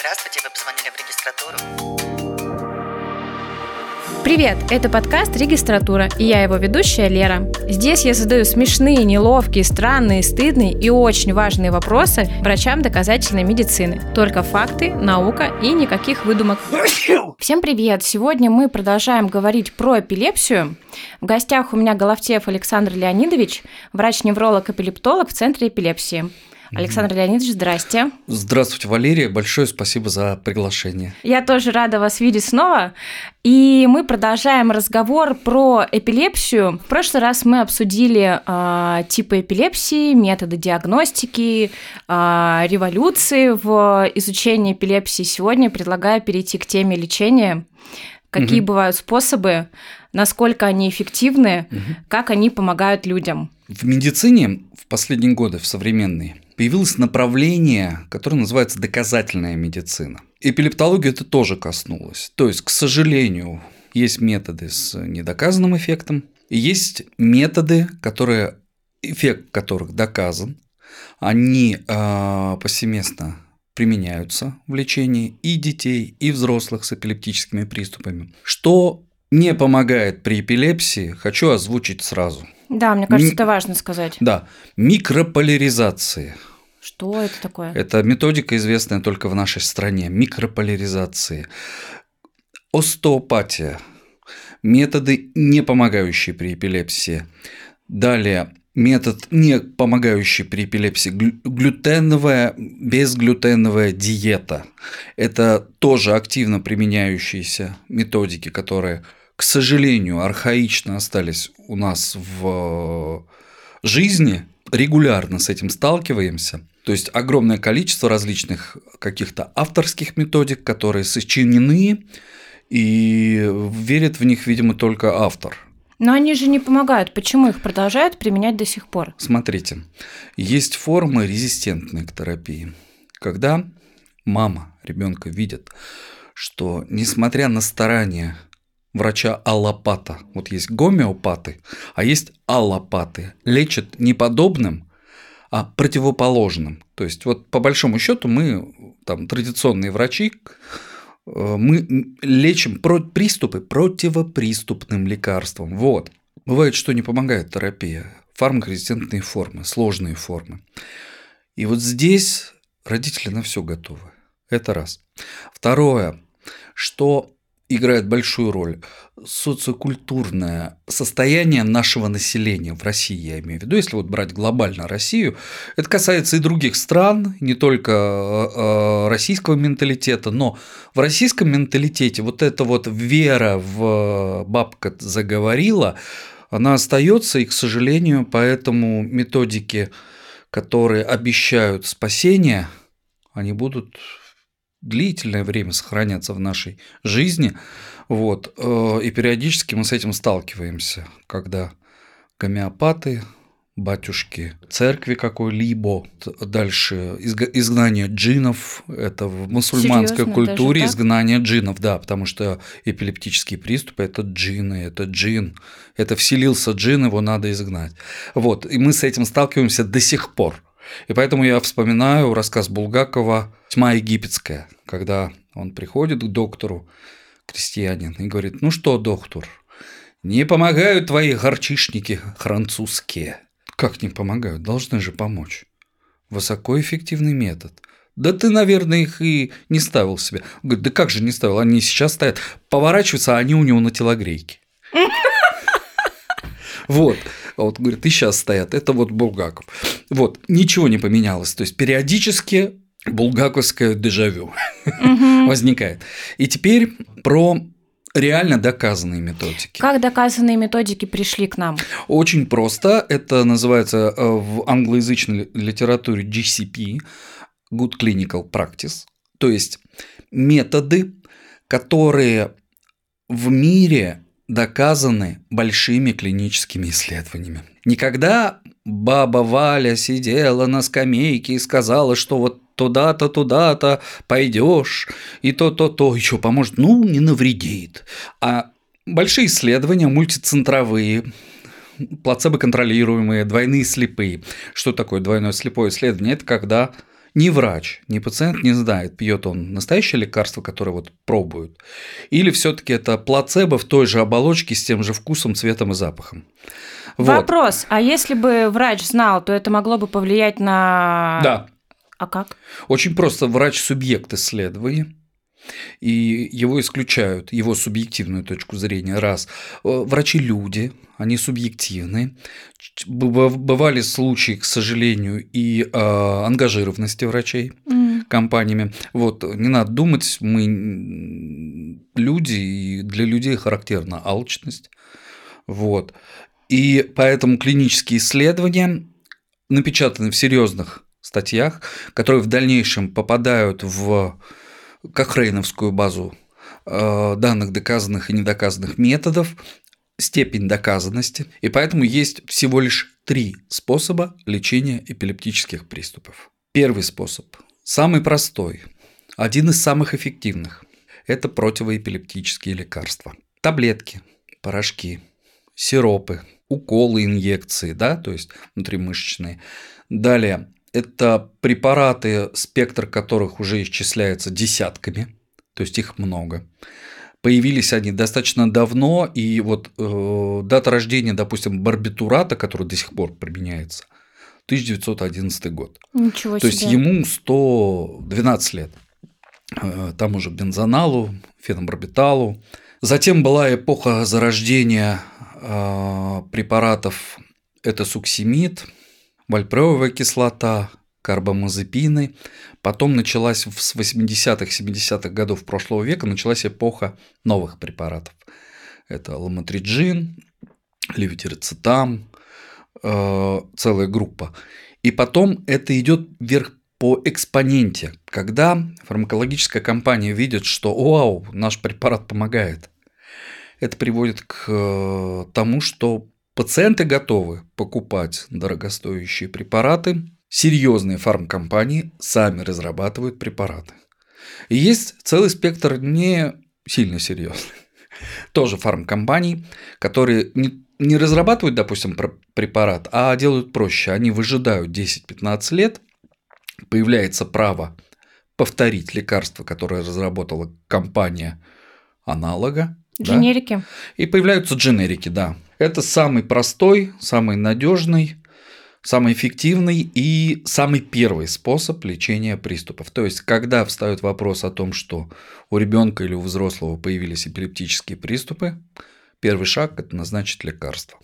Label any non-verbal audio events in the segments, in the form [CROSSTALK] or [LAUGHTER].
Здравствуйте, вы позвонили в регистратуру. Привет, это подкаст «Регистратура» и я его ведущая Лера. Здесь я задаю смешные, неловкие, странные, стыдные и очень важные вопросы врачам доказательной медицины. Только факты, наука и никаких выдумок. Всем привет! Сегодня мы продолжаем говорить про эпилепсию. В гостях у меня Головтеев Александр Леонидович, врач-невролог-эпилептолог в Центре эпилепсии. Александр Леонидович, здрасте. Здравствуйте, Валерия. Большое спасибо за приглашение. Я тоже рада вас видеть снова. И мы продолжаем разговор про эпилепсию. В прошлый раз мы обсудили э, типы эпилепсии, методы диагностики, э, революции в изучении эпилепсии. Сегодня предлагаю перейти к теме лечения. Какие угу. бывают способы, насколько они эффективны, угу. как они помогают людям. В медицине в последние годы, в современной, появилось направление, которое называется доказательная медицина. Эпилептология это тоже коснулось. То есть, к сожалению, есть методы с недоказанным эффектом, и есть методы, которые, эффект которых доказан, они э, повсеместно применяются в лечении и детей, и взрослых с эпилептическими приступами. Что не помогает при эпилепсии, хочу озвучить сразу. Да, мне кажется, Ми... это важно сказать. Да, микрополяризации – что это такое? Это методика, известная только в нашей стране, микрополяризации. Остеопатия. Методы, не помогающие при эпилепсии. Далее, метод, не помогающий при эпилепсии, глютеновая, безглютеновая диета. Это тоже активно применяющиеся методики, которые, к сожалению, архаично остались у нас в жизни, регулярно с этим сталкиваемся. То есть огромное количество различных каких-то авторских методик, которые сочинены, и верит в них, видимо, только автор. Но они же не помогают. Почему их продолжают применять до сих пор? Смотрите, есть формы резистентной к терапии, когда мама ребенка видит, что несмотря на старания врача аллопата, вот есть гомеопаты, а есть аллопаты, лечат неподобным, а противоположным. То есть вот по большому счету мы, там, традиционные врачи, э, мы лечим приступы противоприступным лекарством. Вот. Бывает, что не помогает терапия. Фармакорезистентные формы, сложные формы. И вот здесь родители на все готовы. Это раз. Второе, что играет большую роль. Социокультурное состояние нашего населения в России, я имею в виду, если вот брать глобально Россию, это касается и других стран, не только э, э, российского менталитета, но в российском менталитете вот эта вот вера в бабка заговорила, она остается, и, к сожалению, поэтому методики, которые обещают спасение, они будут длительное время сохраняться в нашей жизни. Вот. Э, и периодически мы с этим сталкиваемся, когда гомеопаты, батюшки церкви какой-либо, дальше изгнание джинов, это в мусульманской Серьезно, культуре изгнание джинов, да, потому что эпилептические приступы – это джины, это джин, это вселился джин, его надо изгнать. Вот, и мы с этим сталкиваемся до сих пор – и поэтому я вспоминаю рассказ Булгакова «Тьма египетская», когда он приходит к доктору, крестьянин, и говорит, ну что, доктор, не помогают твои горчишники французские. Как не помогают? Должны же помочь. Высокоэффективный метод. Да ты, наверное, их и не ставил себе. Говорит, да как же не ставил? Они сейчас стоят, поворачиваются, а они у него на телогрейке. Вот. А вот, говорит, и сейчас стоят. Это вот Булгаков. Вот, ничего не поменялось. То есть периодически булгаковское дежавю возникает. И теперь про реально доказанные методики. Как доказанные методики пришли к нам? Очень просто. Это называется э, в англоязычной литературе GCP – Good Clinical Practice. То есть методы, которые в мире доказаны большими клиническими исследованиями. Никогда баба Валя сидела на скамейке и сказала, что вот туда-то, туда-то пойдешь, и то-то-то еще поможет. Ну, не навредит. А большие исследования, мультицентровые, плацебо-контролируемые, двойные слепые. Что такое двойное слепое исследование? Это когда ни врач, ни пациент не знает, пьет он настоящее лекарство, которое вот пробуют, или все-таки это плацебо в той же оболочке с тем же вкусом, цветом и запахом. Вот. Вопрос: а если бы врач знал, то это могло бы повлиять на. Да. А как? Очень просто. Врач субъект исследования и его исключают, его субъективную точку зрения, раз. Э, врачи люди, они субъективны. Бывали случаи, к сожалению, и э, ангажированности врачей mm. компаниями. Вот, не надо думать, мы люди, и для людей характерна алчность. Вот. И поэтому клинические исследования напечатаны в серьезных статьях, которые в дальнейшем попадают в Кохрейновскую базу э, данных доказанных и недоказанных методов, степень доказанности, и поэтому есть всего лишь три способа лечения эпилептических приступов. Первый способ, самый простой, один из самых эффективных – это противоэпилептические лекарства. Таблетки, порошки, сиропы, уколы, инъекции, да, то есть внутримышечные. Далее это препараты, спектр которых уже исчисляется десятками, то есть их много. Появились они достаточно давно, и вот э, дата рождения, допустим, барбитурата, который до сих пор применяется, 1911 год. Ничего то есть ему 112 лет. Э, там уже бензоналу, фенобарбиталу. Затем была эпоха зарождения э, препаратов, это суксимид, вальпроевая кислота, карбамазепины. Потом началась с 80-х, 70-х годов прошлого века началась эпоха новых препаратов. Это ламотриджин, левитирацетам, э, целая группа. И потом это идет вверх по экспоненте, когда фармакологическая компания видит, что вау, наш препарат помогает. Это приводит к э, тому, что Пациенты готовы покупать дорогостоящие препараты, серьезные фармкомпании сами разрабатывают препараты. И есть целый спектр не сильно серьезных [LAUGHS] тоже фармкомпаний, которые не, разрабатывают, допустим, препарат, а делают проще. Они выжидают 10-15 лет, появляется право повторить лекарство, которое разработала компания аналога. Дженерики. Да? И появляются дженерики, да. Это самый простой, самый надежный, самый эффективный и самый первый способ лечения приступов. То есть, когда встает вопрос о том, что у ребенка или у взрослого появились эпилептические приступы, первый шаг – это назначить лекарство.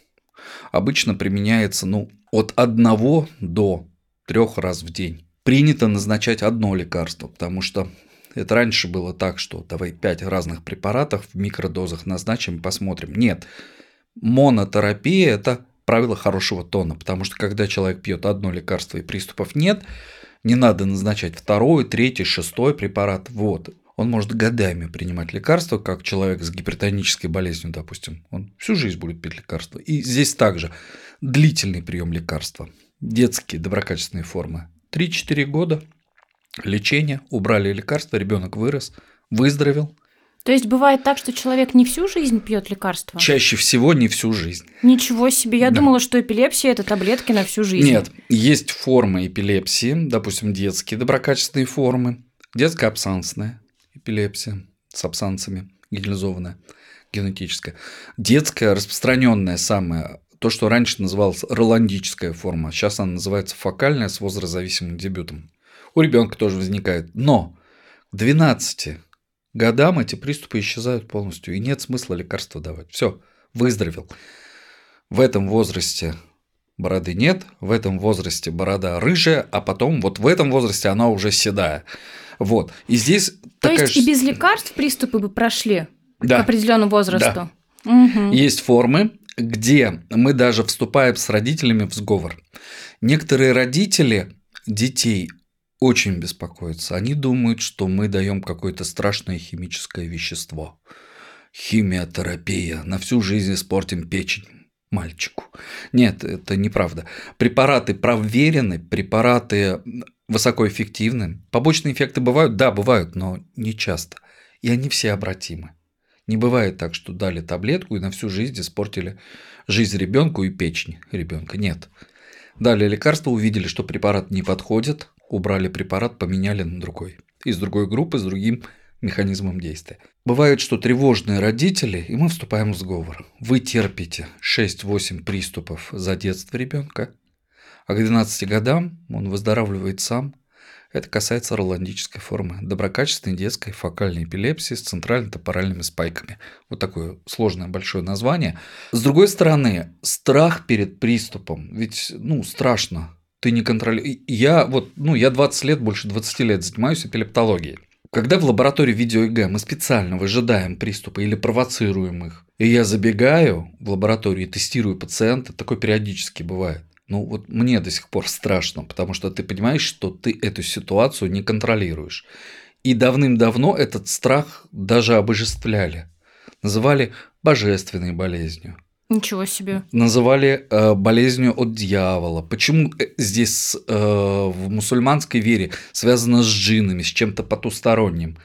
Обычно применяется ну, от одного до трех раз в день. Принято назначать одно лекарство, потому что это раньше было так, что давай пять разных препаратов в микродозах назначим, посмотрим. Нет, монотерапия – это правило хорошего тона, потому что когда человек пьет одно лекарство и приступов нет, не надо назначать второй, третий, шестой препарат. Вот. Он может годами принимать лекарства, как человек с гипертонической болезнью, допустим. Он всю жизнь будет пить лекарства. И здесь также длительный прием лекарства, детские доброкачественные формы. 3-4 года лечения, убрали лекарства, ребенок вырос, выздоровел – то есть бывает так, что человек не всю жизнь пьет лекарства? Чаще всего не всю жизнь. Ничего себе, я да. думала, что эпилепсия это таблетки на всю жизнь. Нет, есть формы эпилепсии, допустим, детские доброкачественные формы, детская абсансная эпилепсия с абсансами, генерализованная, генетическая. Детская распространенная самая то, что раньше называлось роландическая форма, сейчас она называется фокальная с возрастзависимым дебютом. У ребенка тоже возникает. Но к 12 годам эти приступы исчезают полностью, и нет смысла лекарства давать. Все, выздоровел. В этом возрасте бороды нет, в этом возрасте борода рыжая, а потом вот в этом возрасте она уже седая. Вот. И здесь То такая есть же... и без лекарств приступы бы прошли да. к определенному возрасту. Да. Угу. Есть формы, где мы даже вступаем с родителями в сговор. Некоторые родители детей очень беспокоятся. Они думают, что мы даем какое-то страшное химическое вещество. Химиотерапия. На всю жизнь испортим печень мальчику. Нет, это неправда. Препараты проверены, препараты высокоэффективны. Побочные эффекты бывают? Да, бывают, но не часто. И они все обратимы. Не бывает так, что дали таблетку и на всю жизнь испортили жизнь ребенку и печень ребенка. Нет. Дали лекарство, увидели, что препарат не подходит, убрали препарат, поменяли на другой. Из другой группы, с другим механизмом действия. Бывает, что тревожные родители, и мы вступаем в сговор. Вы терпите 6-8 приступов за детство ребенка, а к 12 годам он выздоравливает сам. Это касается роландической формы, доброкачественной детской фокальной эпилепсии с центрально-топоральными спайками. Вот такое сложное большое название. С другой стороны, страх перед приступом. Ведь, ну, страшно. Ты не контролируешь. Я вот, ну, я 20 лет, больше 20 лет занимаюсь эпилептологией. Когда в лаборатории видео-ЭГ мы специально выжидаем приступы или провоцируем их, и я забегаю в лабораторию и тестирую пациента, такое периодически бывает. Ну вот мне до сих пор страшно, потому что ты понимаешь, что ты эту ситуацию не контролируешь. И давным-давно этот страх даже обожествляли. Называли божественной болезнью. Ничего себе. Называли э, болезнью от дьявола. Почему э, здесь э, в мусульманской вере связано с джинами, с чем-то потусторонним?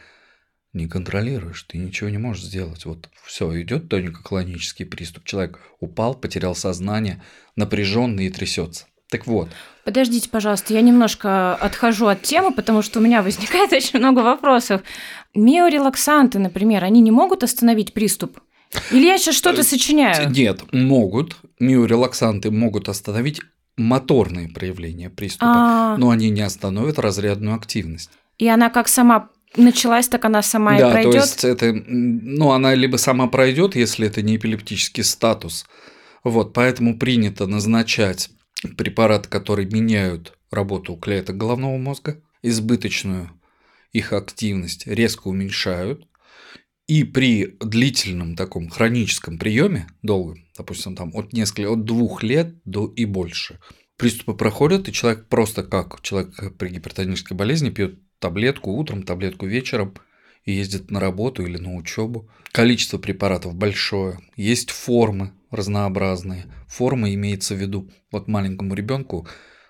Не контролируешь, ты ничего не можешь сделать. Вот все, идет тонико-клонический приступ. Человек упал, потерял сознание, напряженный и трясется. Так вот. Подождите, пожалуйста, я немножко отхожу от темы, потому что у меня возникает [LAUGHS] очень много вопросов. Миорелаксанты, например, они не могут остановить приступ? Или я сейчас что-то сочиняю? Нет, могут. Миорелаксанты могут остановить моторные проявления приступа, А-а-а. но они не остановят разрядную активность. И она как сама началась, так она сама да, и пройдет. Да, то есть это, ну, она либо сама пройдет, если это не эпилептический статус. Вот, поэтому принято назначать препараты, которые меняют работу клеток головного мозга, избыточную их активность резко уменьшают, и при длительном таком хроническом приеме, долгом, допустим, там от нескольких, от двух лет до и больше, приступы проходят, и человек просто как человек при гипертонической болезни пьет таблетку утром, таблетку вечером и ездит на работу или на учебу. Количество препаратов большое, есть формы разнообразные. Форма имеется в виду вот маленькому ребенку,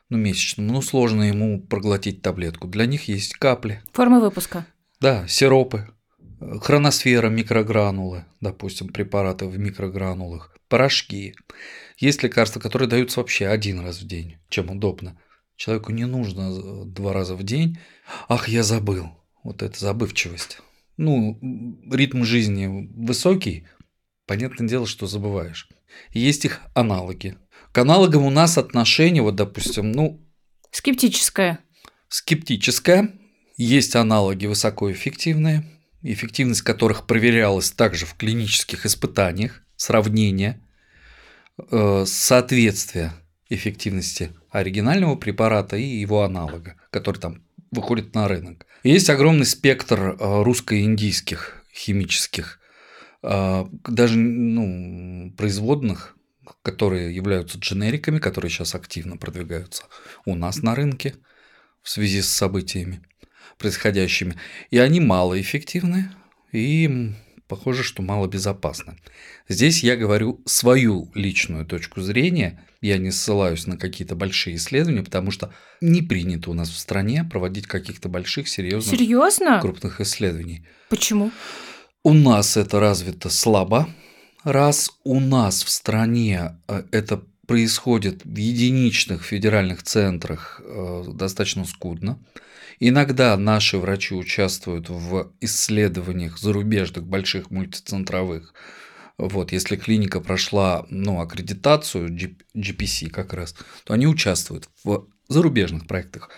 ну месячному, ну сложно ему проглотить таблетку. Для них есть капли. Формы выпуска. Да, сиропы, хроносфера, микрогранулы, допустим, препараты в микрогранулах, порошки. Есть лекарства, которые даются вообще один раз в день, чем удобно. Человеку не нужно два раза в день. Ах, я забыл. Вот эта забывчивость. Ну, ритм жизни высокий, понятное дело, что забываешь. Есть их аналоги. К аналогам у нас отношение, вот, допустим, ну... Скептическое. Скептическое. Есть аналоги высокоэффективные, эффективность которых проверялась также в клинических испытаниях, сравнение, э, соответствие эффективности оригинального препарата и его аналога, который там выходит на рынок. Есть огромный спектр э, русско-индийских химических, э, даже ну, производных, которые являются дженериками, которые сейчас активно продвигаются у нас на рынке в связи с событиями происходящими. И они малоэффективны, и похоже, что малобезопасны. Здесь я говорю свою личную точку зрения, я не ссылаюсь на какие-то большие исследования, потому что не принято у нас в стране проводить каких-то больших, серьезных, Серьезно? крупных исследований. Почему? У нас это развито слабо. Раз у нас в стране э, это происходит в единичных федеральных центрах э, достаточно скудно. Иногда наши врачи участвуют в исследованиях зарубежных больших мультицентровых. Вот, если клиника прошла ну, аккредитацию GPC как раз, то они участвуют в зарубежных проектах.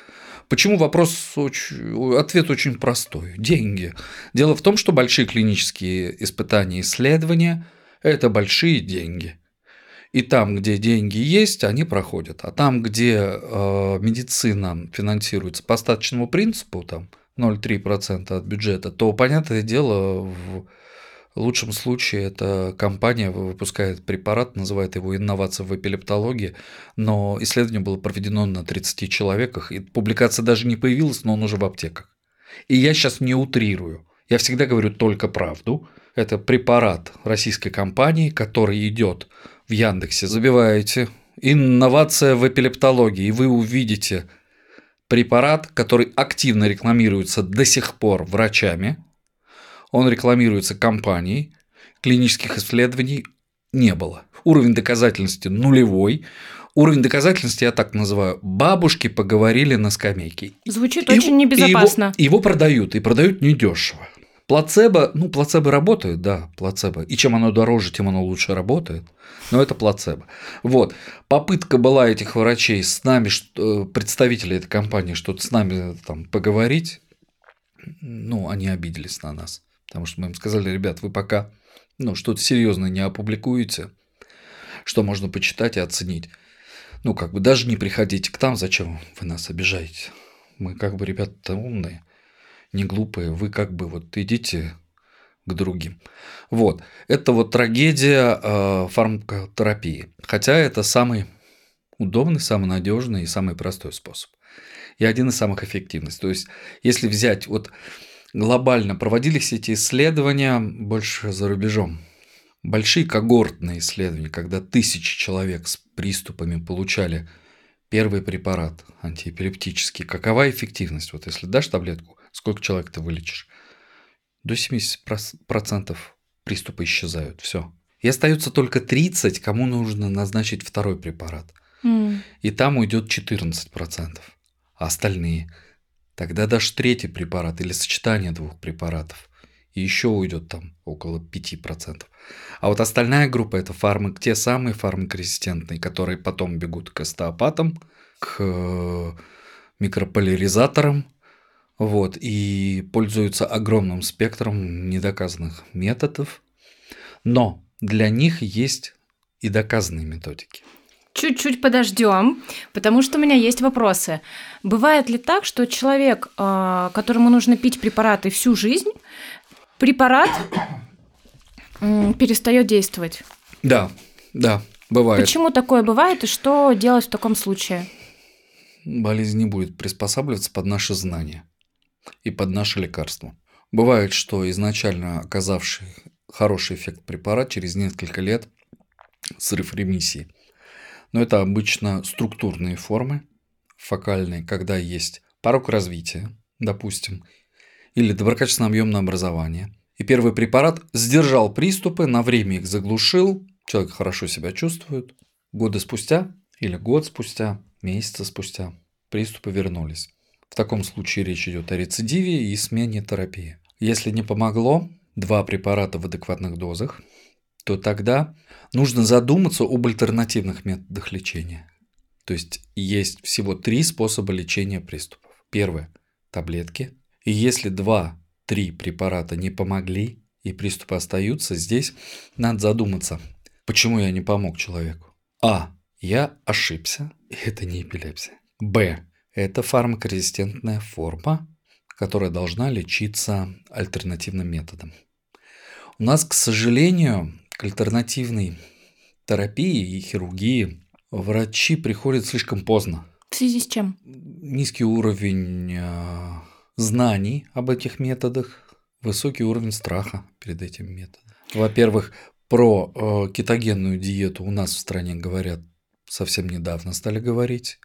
Почему вопрос очень, ответ очень простой. Деньги. Дело в том, что большие клинические испытания и исследования – это большие деньги – и там, где деньги есть, они проходят. А там, где э, медицина финансируется по остаточному принципу, там 0,3% от бюджета, то, понятное дело, в лучшем случае эта компания выпускает препарат, называет его инновация в эпилептологии, но исследование было проведено на 30 человеках, и публикация даже не появилась, но он уже в аптеках. И я сейчас не утрирую. Я всегда говорю только правду. Это препарат российской компании, который идет Яндексе, забиваете «инновация в эпилептологии», и вы увидите препарат, который активно рекламируется до сих пор врачами, он рекламируется компанией, клинических исследований не было. Уровень доказательности нулевой, Уровень доказательности я так называю. Бабушки поговорили на скамейке. Звучит И- очень небезопасно. и Его, его продают, и продают недешево. Плацебо, ну, плацебо работает, да, плацебо. И чем оно дороже, тем оно лучше работает. Но это плацебо. Вот. Попытка была этих врачей с нами, что- представителей этой компании, что-то с нами там поговорить. Ну, они обиделись на нас. Потому что мы им сказали, ребят, вы пока ну, что-то серьезное не опубликуете, что можно почитать и оценить. Ну, как бы даже не приходите к нам, зачем вы нас обижаете? Мы как бы ребята умные, не глупые, вы как бы вот идите к другим. Вот, это вот трагедия э, фармакотерапии. Хотя это самый удобный, самый надежный и самый простой способ. И один из самых эффективных. То есть, если взять вот глобально, проводились эти исследования больше за рубежом. Большие когортные исследования, когда тысячи человек с приступами получали первый препарат антиэпилептический. Какова эффективность? Вот если дашь таблетку, сколько человек ты вылечишь? До 70% приступы исчезают. Все. И остается только 30, кому нужно назначить второй препарат. М. И там уйдет 14%. А остальные? Тогда дашь третий препарат или сочетание двух препаратов. И еще уйдет там около 5%. А вот остальная группа это фармак, те самые фармакорезистентные, которые потом бегут к остеопатам, к э, микрополяризаторам, вот, и пользуются огромным спектром недоказанных методов. Но для них есть и доказанные методики. Чуть-чуть подождем, потому что у меня есть вопросы. Бывает ли так, что человек, а, которому нужно пить препараты всю жизнь, препарат перестает действовать? Да, да, бывает. Почему такое бывает и что делать в таком случае? болезнь не будет приспосабливаться под наши знания и под наше лекарство. Бывает, что изначально оказавший хороший эффект препарат через несколько лет срыв ремиссии. Но это обычно структурные формы, фокальные, когда есть порог развития, допустим, или доброкачественное объемное образование. И первый препарат сдержал приступы, на время их заглушил, человек хорошо себя чувствует. Годы спустя или год спустя, месяца спустя приступы вернулись. В таком случае речь идет о рецидиве и смене терапии. Если не помогло два препарата в адекватных дозах, то тогда нужно задуматься об альтернативных методах лечения. То есть есть всего три способа лечения приступов. Первое – таблетки. И если два-три препарата не помогли и приступы остаются, здесь надо задуматься, почему я не помог человеку. А. Я ошибся, и это не эпилепсия. Б. Это фармакорезистентная форма, которая должна лечиться альтернативным методом. У нас, к сожалению, к альтернативной терапии и хирургии врачи приходят слишком поздно. В связи с чем? Низкий уровень э, знаний об этих методах, высокий уровень страха перед этим методом. Во-первых, про э, кетогенную диету у нас в стране говорят совсем недавно стали говорить,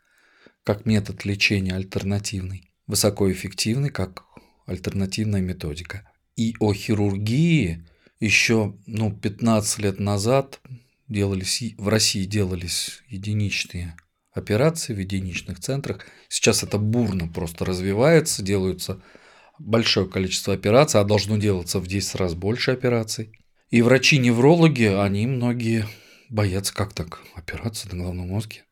как метод лечения альтернативный, высокоэффективный, как альтернативная методика. И о хирургии еще ну, 15 лет назад делались, в России делались единичные операции в единичных центрах. Сейчас это бурно просто развивается, делаются большое количество операций, а должно делаться в 10 раз больше операций. И врачи-неврологи, они многие боятся, как так, операция на головном мозге?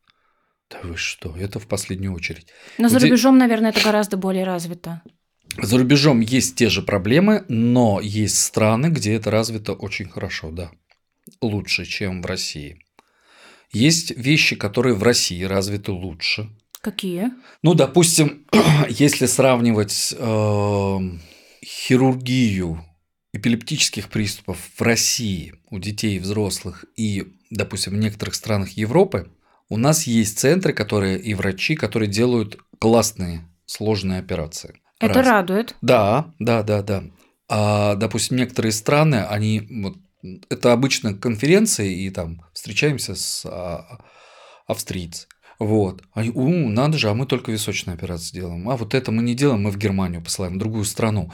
Да вы что, это в последнюю очередь. Но за Где- рубежом, наверное, это гораздо более развито. За рубежом есть те же проблемы, но есть страны, где это развито очень хорошо, да. Лучше, чем в России. Есть вещи, которые в России развиты лучше. Какие? Ну, допустим, [CLEARS THROAT] если сравнивать э, хирургию эпилептических приступов в России у детей и взрослых и, допустим, в некоторых странах Европы, у нас есть центры, которые и врачи, которые делают классные сложные операции. Это Раз. радует. Да, да, да, да. А, допустим, некоторые страны, они вот это обычно конференции, и там встречаемся с а, австрийцами. Вот. Они, у, надо же, а мы только височные операции делаем. А вот это мы не делаем, мы в Германию посылаем, в другую страну.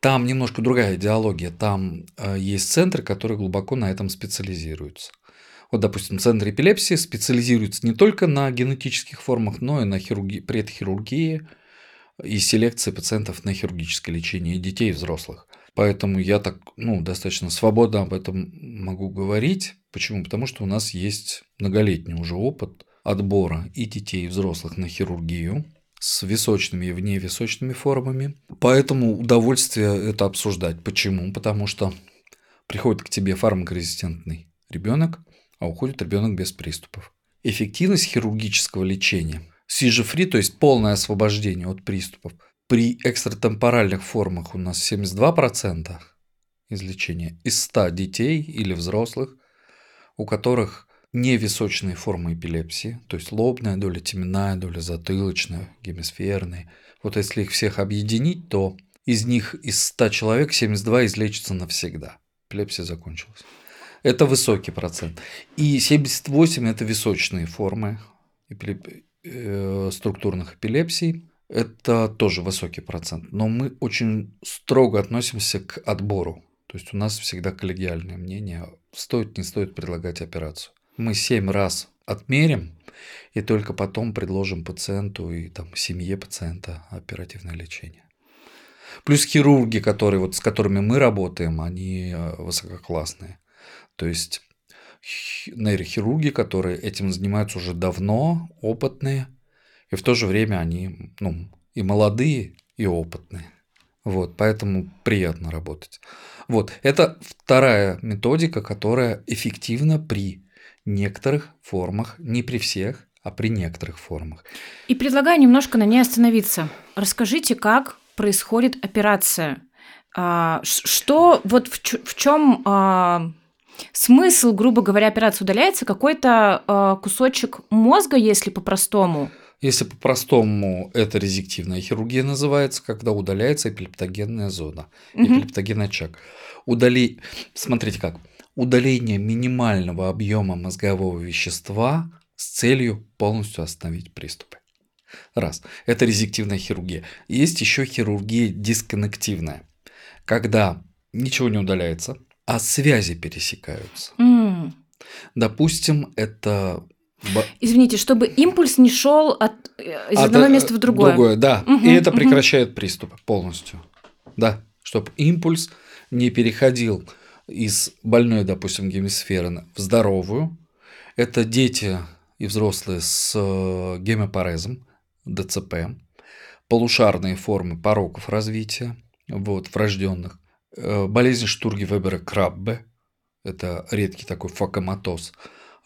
Там немножко другая идеология. Там э, есть центры, которые глубоко на этом специализируются. Вот, допустим, центр эпилепсии специализируется не только на генетических формах, но и на хирургии, предхирургии и селекции пациентов на хирургическое лечение детей, и взрослых. Поэтому я так, ну, достаточно свободно об этом могу говорить. Почему? Потому что у нас есть многолетний уже опыт отбора и детей, и взрослых на хирургию с височными и вневисочными формами. Поэтому удовольствие это обсуждать. Почему? Потому что приходит к тебе фармакорезистентный ребенок, а уходит ребенок без приступов. Эффективность хирургического лечения seizure то есть полное освобождение от приступов, при экстратемпоральных формах у нас 72% излечения из 100 детей или взрослых, у которых невисочные формы эпилепсии, то есть лобная доля, теменная доля, затылочная, гемисферная. Вот если их всех объединить, то из них из 100 человек 72 излечатся навсегда. Эпилепсия закончилась. Это высокий процент. И 78 – это височные формы эпилеп... э, структурных эпилепсий. Это тоже высокий процент. Но мы очень строго относимся к отбору. То есть у нас всегда коллегиальное мнение, стоит, не стоит предлагать операцию. Мы 7 раз отмерим, и только потом предложим пациенту и там, семье пациента оперативное лечение. Плюс хирурги, которые, вот, с которыми мы работаем, они э, высококлассные. То есть нейрохирурги, которые этим занимаются уже давно, опытные, и в то же время они ну, и молодые, и опытные. Вот, поэтому приятно работать. Вот, это вторая методика, которая эффективна при некоторых формах, не при всех, а при некоторых формах. И предлагаю немножко на ней остановиться. Расскажите, как происходит операция. А, что вот в, в чем а, смысл, грубо говоря, операции удаляется какой-то э, кусочек мозга, если по-простому. Если по-простому, это резективная хирургия называется, когда удаляется эпилептогенная зона, угу. эпилептогенный очаг. Удали... Смотрите как. Удаление минимального объема мозгового вещества с целью полностью остановить приступы. Раз. Это резективная хирургия. Есть еще хирургия дисконнективная, когда ничего не удаляется, а связи пересекаются. Mm. Допустим, это Извините, чтобы импульс не шел от э, из от, одного места в другое. Другое, да. Угу, и это угу. прекращает приступы полностью. Да, чтобы импульс не переходил из больной, допустим, гемисферы в здоровую. Это дети и взрослые с э, гемопарезом, ДЦП, полушарные формы пороков развития, вот, врожденных, Э, болезнь штурги Вебера Краббе, это редкий такой факоматоз.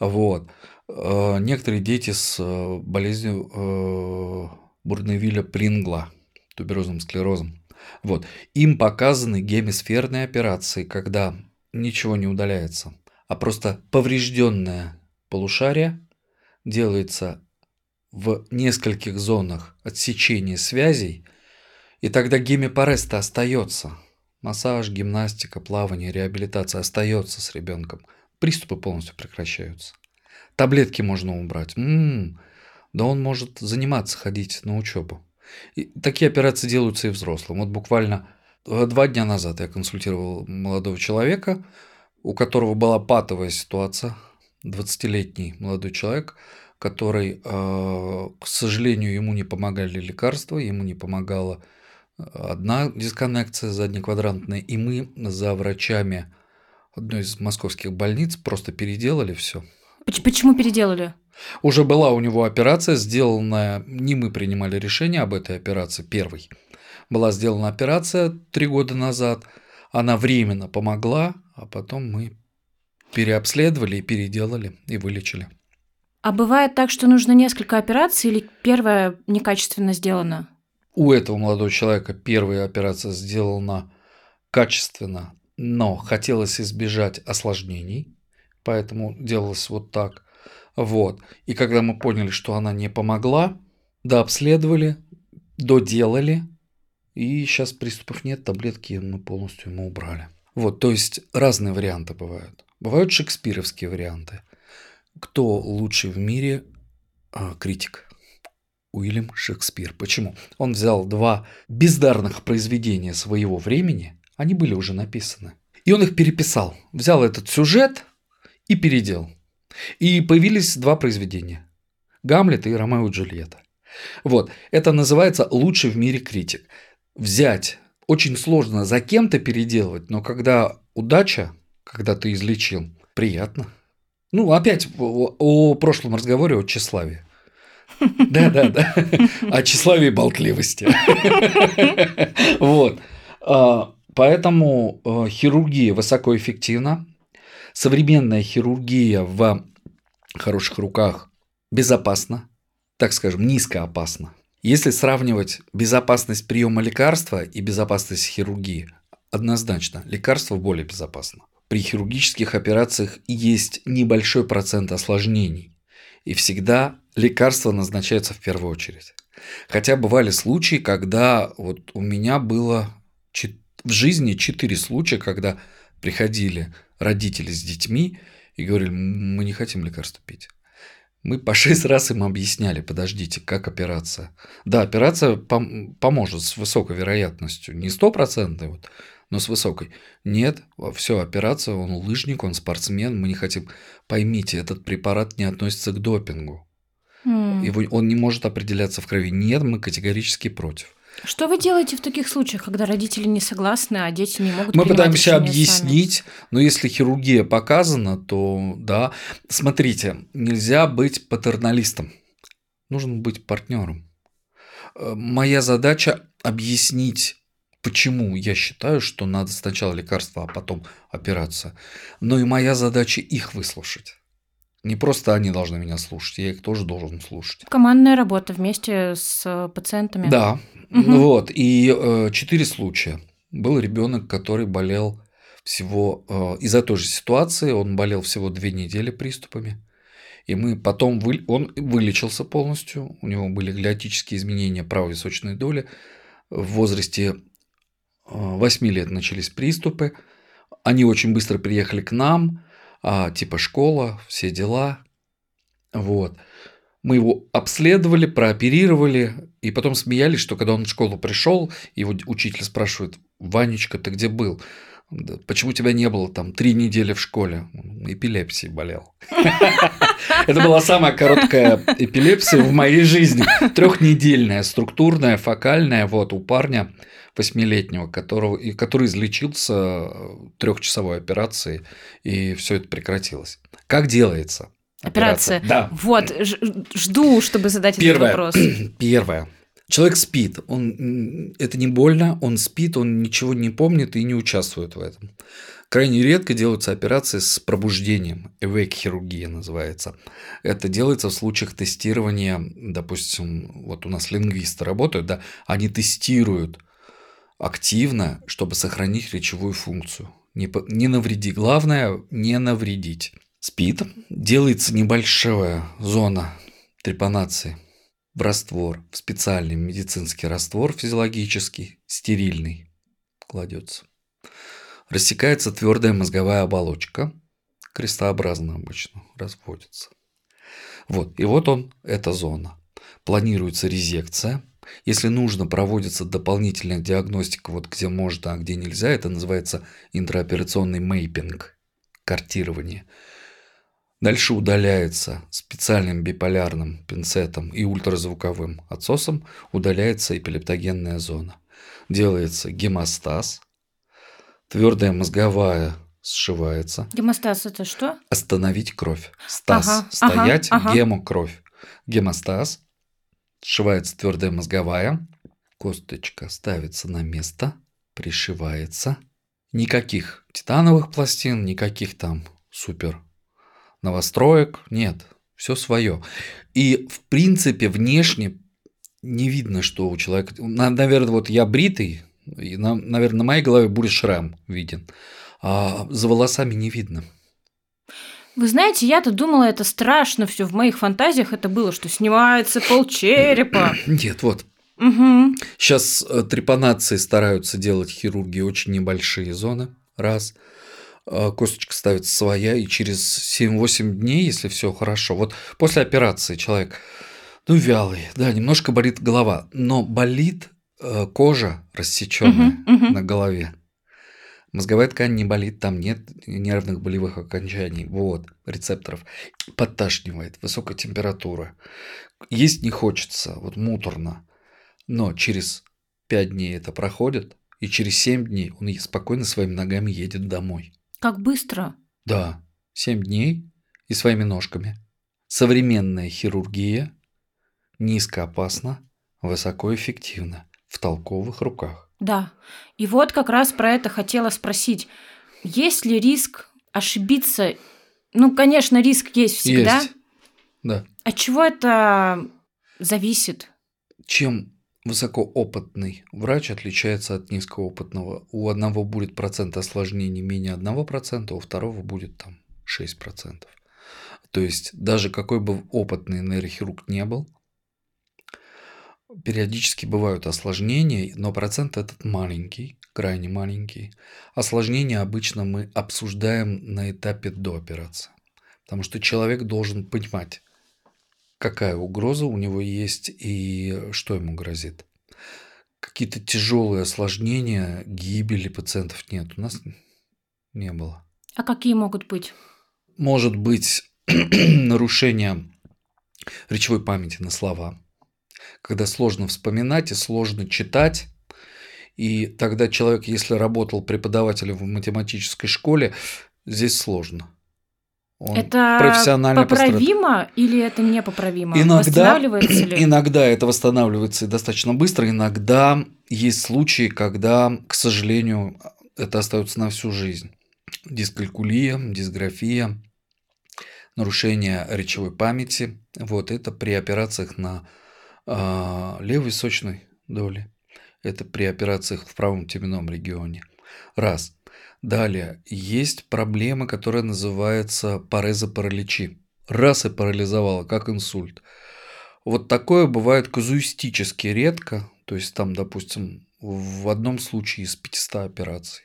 Вот. Э, некоторые дети с э, болезнью Бурневиля Прингла, туберозным склерозом. Вот. Им показаны гемисферные операции, когда ничего не удаляется, а просто поврежденное полушарие делается в нескольких зонах отсечения связей, и тогда гемипарез-то остается – Массаж, гимнастика, плавание, реабилитация остается с ребенком. Приступы полностью прекращаются. Таблетки можно убрать. М-м, да он может заниматься, ходить на учебу. И такие операции делаются и взрослым. Вот буквально э, два дня назад я консультировал молодого человека, у которого была патовая ситуация, 20-летний молодой человек, который, э, к сожалению, ему не помогали лекарства, ему не помогала одна дисконнекция заднеквадрантная, и мы за врачами одной из московских больниц просто переделали все. Почему переделали? Уже была у него операция, сделанная, не мы принимали решение об этой операции, первой. Была сделана операция три года назад, она временно помогла, а потом мы переобследовали и переделали и вылечили. А бывает так, что нужно несколько операций или первая некачественно сделана? У этого молодого человека первая операция сделана качественно, но хотелось избежать осложнений, поэтому делалось вот так. Вот. И когда мы поняли, что она не помогла, дообследовали, доделали, и сейчас приступов нет, таблетки мы полностью ему убрали. Вот, то есть разные варианты бывают. Бывают шекспировские варианты. Кто лучший в мире а, критик? Уильям Шекспир. Почему? Он взял два бездарных произведения своего времени, они были уже написаны, и он их переписал. Взял этот сюжет и переделал. И появились два произведения. Гамлет и Ромео и Джульетта. Вот. Это называется «Лучший в мире критик». Взять очень сложно за кем-то переделывать, но когда удача, когда ты излечил, приятно. Ну, опять о, о прошлом разговоре о тщеславии. Да, да, да. О тщеславии болтливости. Вот. А, поэтому э, хирургия высокоэффективна. Современная хирургия в хороших руках безопасна, так скажем, низкоопасна. Если сравнивать безопасность приема лекарства и безопасность хирургии, однозначно лекарство более безопасно. При хирургических операциях есть небольшой процент осложнений, и всегда лекарства назначаются в первую очередь. Хотя бывали случаи, когда вот у меня было в жизни четыре случая, когда приходили родители с детьми и говорили, мы не хотим лекарства пить. Мы по [LAUGHS] шесть раз им объясняли, подождите, как операция. Да, операция пом- поможет с высокой вероятностью, не стопроцентной, вот, но с высокой. Нет, все, операция, он лыжник, он спортсмен, мы не хотим. Поймите, этот препарат не относится к допингу. Mm. Его, он не может определяться в крови. Нет, мы категорически против. Что вы делаете в таких случаях, когда родители не согласны, а дети не могут Мы пытаемся объяснить, сами? но если хирургия показана, то да. Смотрите, нельзя быть патерналистом. Нужно быть партнером. Э, моя задача объяснить почему я считаю, что надо сначала лекарство, а потом операция. Но и моя задача их выслушать. Не просто они должны меня слушать, я их тоже должен слушать. Командная работа вместе с пациентами. Да, угу. вот. И э, четыре случая. Был ребенок, который болел всего э, из-за той же ситуации, он болел всего две недели приступами. И мы потом вы, он вылечился полностью, у него были глиотические изменения правой височной доли. В возрасте 8 э, лет начались приступы. Они очень быстро приехали к нам, а, типа школа, все дела. Вот. Мы его обследовали, прооперировали, и потом смеялись, что когда он в школу пришел, его учитель спрашивает, Ванечка, ты где был? Почему тебя не было там три недели в школе? Эпилепсией болел. [LAUGHS] Это была самая короткая эпилепсия в моей жизни. Трехнедельная, структурная, фокальная. Вот у парня восьмилетнего, которого, и который излечился э, трехчасовой операцией, и все это прекратилось. Как делается? Операция. операция. Да. Вот, жду, чтобы задать Первое. этот вопрос. [CLEARS THROAT] Первое. Человек спит, он, это не больно, он спит, он ничего не помнит и не участвует в этом. Крайне редко делаются операции с пробуждением, эвек-хирургия называется. Это делается в случаях тестирования, допустим, вот у нас лингвисты работают, да, они тестируют активно, чтобы сохранить речевую функцию. Не, не навреди. Главное – не навредить. Спит. Делается небольшая зона трепанации в раствор, в специальный медицинский раствор физиологический, стерильный, кладется. Рассекается твердая мозговая оболочка, крестообразно обычно разводится. Вот, и вот он, эта зона. Планируется резекция – если нужно, проводится дополнительная диагностика, вот где можно, а где нельзя. Это называется интраоперационный мейпинг, картирование. Дальше удаляется специальным биполярным пинцетом и ультразвуковым отсосом удаляется эпилептогенная зона. Делается гемостаз, твердая мозговая сшивается. Гемостаз это что? Остановить кровь. Стаз. Ага, Стоять, ага, ага. гемо кровь. Гемостаз Сшивается твердая мозговая, косточка ставится на место, пришивается. Никаких титановых пластин, никаких там супер новостроек, нет, все свое. И в принципе внешне не видно, что у человека, наверное, вот я бритый, и, наверное, на моей голове будет шрам виден, а за волосами не видно. Вы знаете, я-то думала, это страшно все. В моих фантазиях это было, что снимается полчерепа. [CLEARS THROAT] Нет, вот. Угу. Сейчас э, трепанации стараются делать хирурги очень небольшие зоны. Раз. Э, косточка ставится своя, и через 7-8 дней, если все хорошо, вот после операции человек, ну, вялый, да, немножко болит голова, но болит э, кожа рассеченная угу, угу. на голове Мозговая ткань не болит, там нет нервных болевых окончаний, вот, рецепторов. Подташнивает, высокая температура. Есть не хочется, вот муторно. Но через 5 дней это проходит, и через 7 дней он спокойно своими ногами едет домой. Как быстро? Да, 7 дней и своими ножками. Современная хирургия низкоопасна, высокоэффективна, в толковых руках. Да. И вот как раз про это хотела спросить. Есть ли риск ошибиться? Ну, конечно, риск есть всегда. Есть. Да. От чего это зависит? Чем высокоопытный врач отличается от низкоопытного? У одного будет процент осложнений менее 1%, а у второго будет там 6%. То есть даже какой бы опытный нейрохирург не был, периодически бывают осложнения, но процент этот маленький, крайне маленький. Осложнения обычно мы обсуждаем на этапе до операции. Потому что человек должен понимать, какая угроза у него есть и что ему грозит. Какие-то тяжелые осложнения, гибели пациентов нет. У нас не было. А какие могут быть? Может быть [CLEARS THROAT] нарушение речевой памяти на слова, когда сложно вспоминать и сложно читать. И тогда человек, если работал преподавателем в математической школе, здесь сложно. Он это профессионально поправимо пострадал. или это непоправимо? Иногда, восстанавливается ли? [CLEARS THROAT] Иногда это восстанавливается достаточно быстро, иногда есть случаи, когда, к сожалению, это остается на всю жизнь. Дискалькулия, дисграфия, нарушение речевой памяти. Вот это при операциях на э, левой сочной доли. Это при операциях в правом теменном регионе. Раз. Далее, есть проблема, которая называется парезопараличи. Раз и парализовала, как инсульт. Вот такое бывает казуистически редко, то есть там, допустим, в одном случае из 500 операций.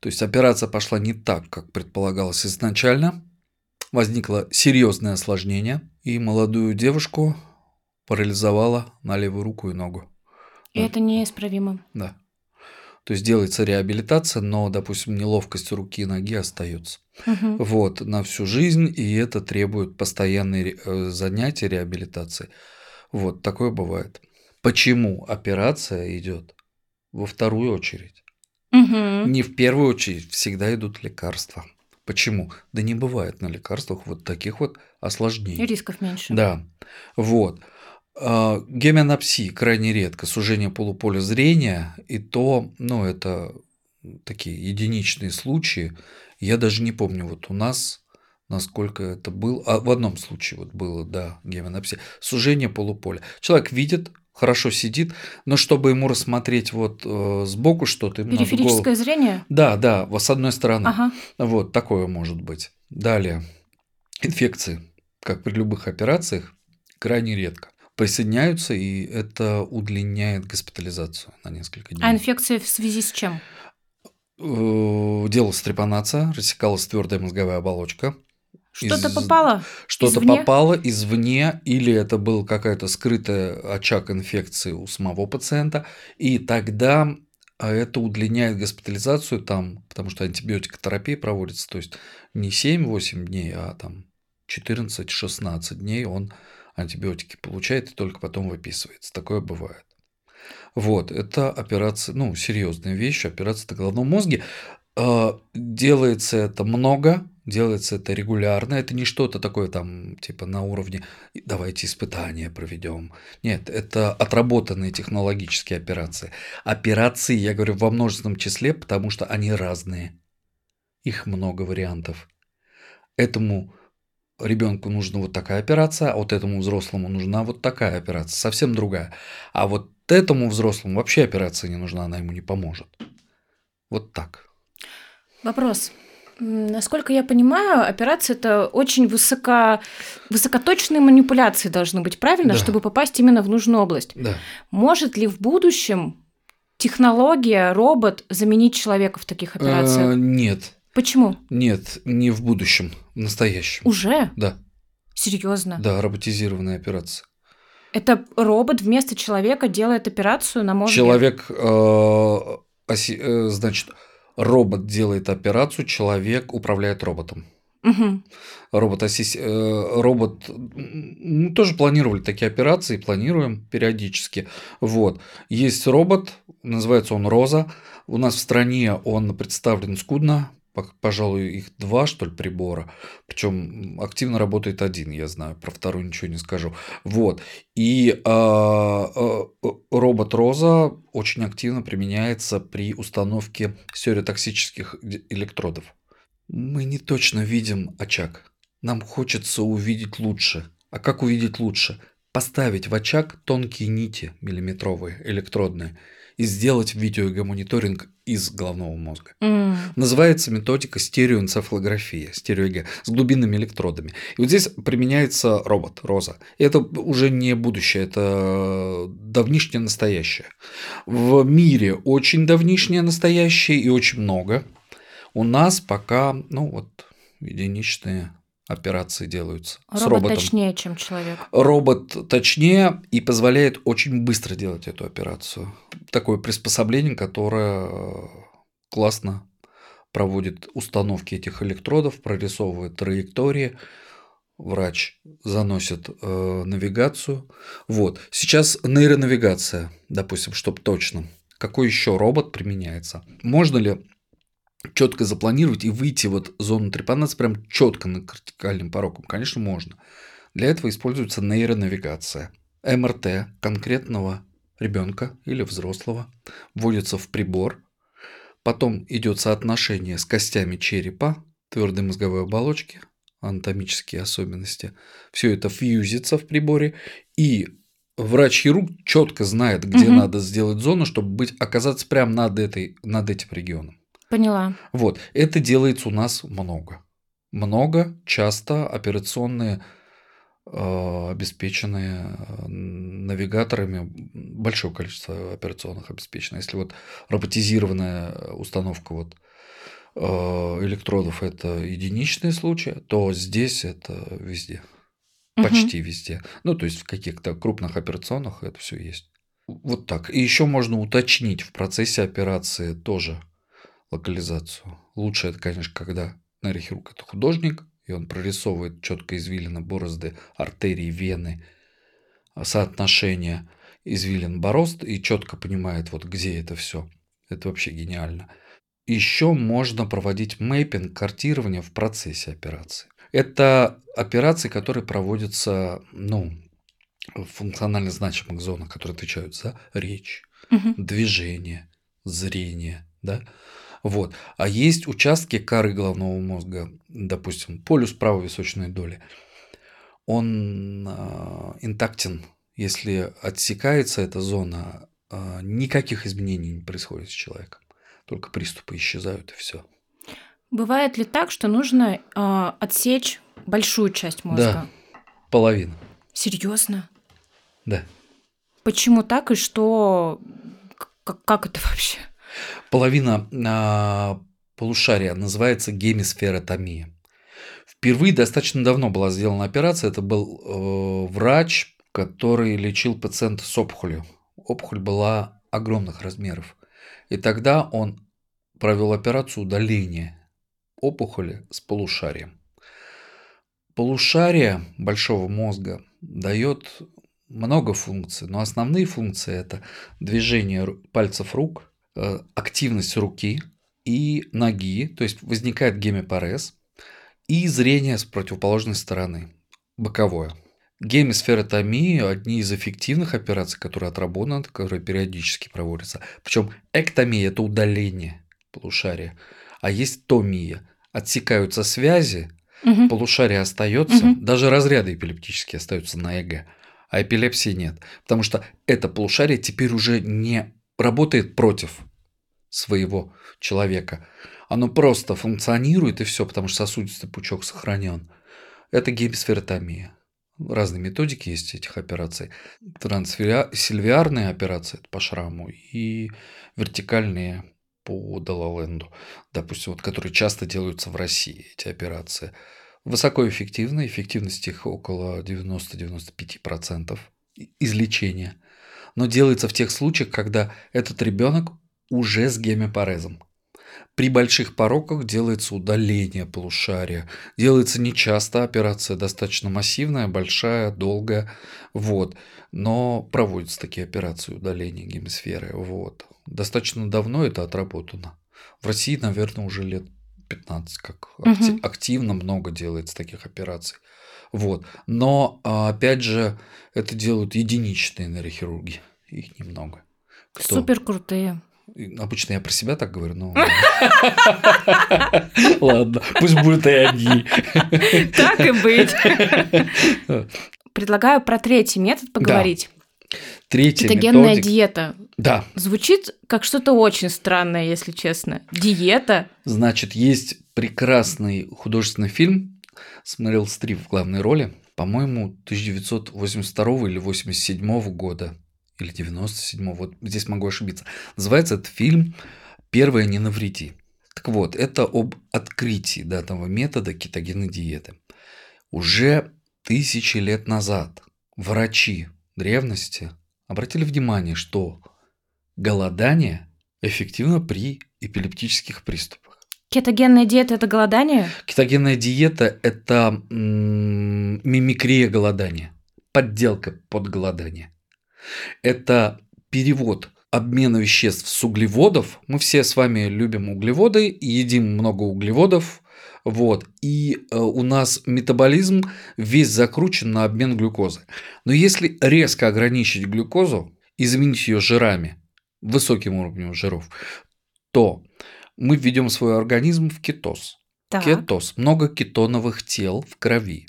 То есть операция пошла не так, как предполагалось изначально, возникло серьезное осложнение, и молодую девушку парализовало на левую руку и ногу. И это неисправимо. Да. То есть делается реабилитация, но, допустим, неловкость руки и ноги остается. Угу. Вот, на всю жизнь, и это требует постоянной э, занятия реабилитации. Вот, такое бывает. Почему операция идет во вторую очередь? Угу. Не в первую очередь, всегда идут лекарства. Почему? Да не бывает на лекарствах вот таких вот осложнений. Рисков меньше. Да. Вот. А, гемианопсии крайне редко, сужение полуполя зрения, и то, ну, это такие единичные случаи. Я даже не помню, вот у нас, насколько это было, а в одном случае вот было, да, гемианопсия, сужение полуполя. Человек видит, хорошо сидит, но чтобы ему рассмотреть вот э, сбоку что-то... Периферическое голову... зрение? Да, да, с одной стороны. Ага. Вот такое может быть. Далее. Инфекции, как при любых операциях, крайне редко присоединяются, и это удлиняет госпитализацию на несколько дней. А инфекция в связи с чем? Э, делалась трепанация, рассекалась твердая мозговая оболочка. Что-то из... попало? Что-то попало извне, или это был какая-то скрытая очаг инфекции у самого пациента, и тогда а это удлиняет госпитализацию там, потому что антибиотикотерапия проводится, то есть не 7-8 дней, а там 14-16 дней он антибиотики получает и только потом выписывается. Такое бывает. Вот, это операция, ну, серьезная вещь, операция на головном мозге. А, делается это много, делается это регулярно, это не что-то такое там, типа на уровне давайте испытания проведем. Нет, это отработанные технологические операции. Операции, я говорю, во множественном числе, потому что они разные. Их много вариантов. Этому ребенку нужна вот такая операция, а вот этому взрослому нужна вот такая операция, совсем другая. А вот этому взрослому вообще операция не нужна, она ему не поможет. Вот так. Вопрос. Насколько я понимаю, операция это очень высоко, высокоточные манипуляции должны быть, правильно, да. чтобы попасть именно в нужную область. Да. Может ли в будущем технология, робот заменить человека в таких операциях? Э, нет. Почему? Нет, не в будущем, в настоящем. Уже? Да. Серьезно? Да, роботизированная операция. Это робот вместо человека делает операцию на мозге? Человек, э, оси, э, значит, робот делает операцию, человек управляет роботом. Угу. Робот, ассис... э, робот мы тоже планировали такие операции, планируем периодически. Вот. Есть робот, называется он Роза. У нас в стране он представлен скудно, пожалуй, их два, что ли, прибора. Причем активно работает один, я знаю, про второй ничего не скажу. Вот. И э, э, робот Роза очень активно применяется при установке стереотоксических электродов. Мы не точно видим очаг. Нам хочется увидеть лучше. А как увидеть лучше? Поставить в очаг тонкие нити миллиметровые, электродные, и сделать видеогомониторинг из головного мозга. М. Называется методика стереоэнцефалография, стереоЭГ, с глубинными электродами. И вот здесь применяется робот, Роза. И это уже не будущее, это давнишнее настоящее. В мире очень давнишнее настоящее и очень много. У нас пока, ну вот, единичные операции делаются с Робот роботом. точнее, чем человек. Робот точнее и позволяет очень быстро делать эту операцию. Такое приспособление, которое э, классно проводит установки этих электродов, прорисовывает траектории. Врач заносит э, навигацию. Вот. Сейчас нейронавигация, допустим, чтобы точно. Какой еще робот применяется? Можно ли четко запланировать и выйти вот зону трепанации прям четко над кортикальным пороком? Конечно, можно. Для этого используется нейронавигация. МРТ конкретного ребенка или взрослого вводится в прибор, потом идет соотношение с костями черепа, твердой мозговой оболочки, анатомические особенности. Все это фьюзится в приборе, и врач-хирург четко знает, где Мгм. надо сделать зону, чтобы быть, оказаться прямо над, этой, над этим регионом. Поняла. Вот, это делается у нас много. Много, часто операционные э, обеспеченные э, навигаторами, большое количество операционных обеспечено. Если вот роботизированная установка вот э, электродов это единичные случаи, то здесь это везде, Мгм. почти везде. Ну, то есть в каких-то крупных операционных это все есть. Вот так. И еще можно уточнить в процессе операции тоже локализацию. Лучше это, конечно, когда нейрохирург это художник, и он прорисовывает четко извилины, борозды, артерии, вены, а, соотношение извилин борозд и четко понимает, вот где это все. Это вообще гениально. Еще можно проводить мэппинг, картирование в процессе операции. Это операции, которые проводятся ну, в функционально значимых зонах, которые отвечают за речь, Мгм. движение, зрение, да. Вот. А есть участки коры головного мозга, допустим, полюс правой височной доли. Он а, интактен. Если отсекается эта зона, а, никаких изменений не происходит с человеком. Только приступы исчезают и все. Бывает ли так, что нужно а, отсечь большую часть мозга? Половина. Серьезно? Да. Почему так и что? К- Как это вообще? Половина а, полушария называется гемисферотомия. Впервые достаточно давно была сделана операция. Это был э, врач, который лечил пациента с опухолью. Опухоль была огромных размеров. И тогда он провел операцию удаления опухоли с полушарием. Полушарие большого мозга дает много функций, но основные функции это движение пальцев рук, активность руки и ноги, то есть возникает гемипарез, и зрение с противоположной стороны, боковое. Гемисферотомия – одни из эффективных операций, которые отработаны, которые периодически проводятся. Причем эктомия – это удаление полушария, а есть томия – отсекаются связи, Мгм. полушарие остается, Мгм. даже разряды эпилептические остаются на ЭГ, а эпилепсии нет. Потому что это полушарие теперь уже не работает против своего человека. Оно просто функционирует и все, потому что сосудистый пучок сохранен. Это гемисферотомия. Разные методики есть этих операций. Трансильвиарные операции по шраму и вертикальные по Далаленду, допустим, вот, которые часто делаются в России, эти операции. Высокоэффективны, эффективность их около 90-95% излечения. Но делается в тех случаях, когда этот ребенок уже с гемипарезом. При больших пороках делается удаление полушария. Делается нечасто, операция достаточно массивная, большая, долгая. Вот. Но проводятся такие операции удаления гемосферы. Вот. Достаточно давно это отработано. В России, наверное, уже лет 15, как акти- угу. активно много делается таких операций. Вот. Но, а, опять же, это делают единичные нейрохирурги. Их немного. Кто? Супер крутые. Обычно я про себя так говорю, но... [LAUGHS] Ладно, пусть будут и они. Так и быть. [LAUGHS] Предлагаю про третий метод поговорить. Третья Кетогенная методик... диета. Да. Звучит как что-то очень странное, если честно. Диета. Значит, есть прекрасный художественный фильм с Мэрил Стрип в главной роли, по-моему, 1982 или 87 года или 97 вот здесь могу ошибиться. Называется этот фильм «Первое не навреди». Так вот, это об открытии данного метода кетогенной диеты. Уже тысячи лет назад врачи древности обратили внимание, что голодание эффективно при эпилептических приступах. Кетогенная диета – это голодание? Кетогенная диета – это м- мимикрия голодания, подделка под голодание это перевод обмена веществ с углеводов. Мы все с вами любим углеводы, едим много углеводов, вот. И э, у нас метаболизм весь закручен на обмен глюкозы. Но если резко ограничить глюкозу и заменить ее жирами, высоким уровнем жиров, то мы введем свой организм в кетоз. Так. Кетоз, много кетоновых тел в крови,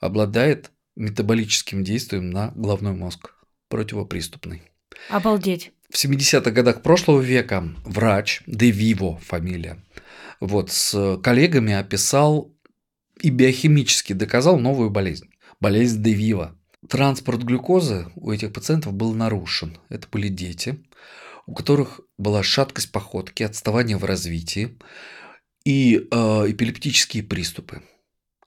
обладает метаболическим действием на головной мозг противоприступный. Обалдеть. В 70-х годах прошлого века врач, Де Виво фамилия, вот, с коллегами описал и биохимически доказал новую болезнь. Болезнь Де Виво. Транспорт глюкозы у этих пациентов был нарушен. Это были дети, у которых была шаткость походки, отставание в развитии и э, эпилептические приступы.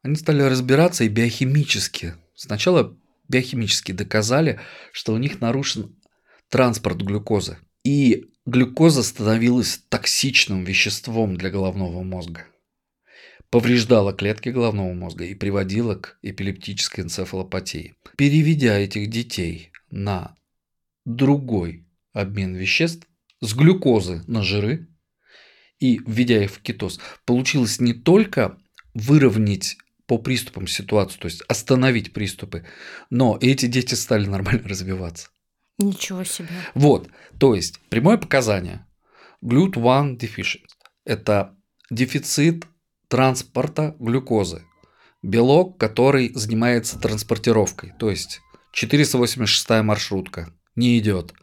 Они стали разбираться и биохимически. Сначала биохимически доказали, что у них нарушен транспорт глюкозы. И глюкоза становилась токсичным веществом для головного мозга. Повреждала клетки головного мозга и приводила к эпилептической энцефалопатии. Переведя этих детей на другой обмен веществ с глюкозы на жиры и введя их в кетоз, получилось не только выровнять по приступам ситуацию, то есть остановить приступы. Но эти дети стали нормально развиваться. Ничего себе. Вот, то есть прямое показание. GLUT1 deficient – это дефицит транспорта глюкозы. Белок, который занимается транспортировкой. То есть 486 маршрутка не идет.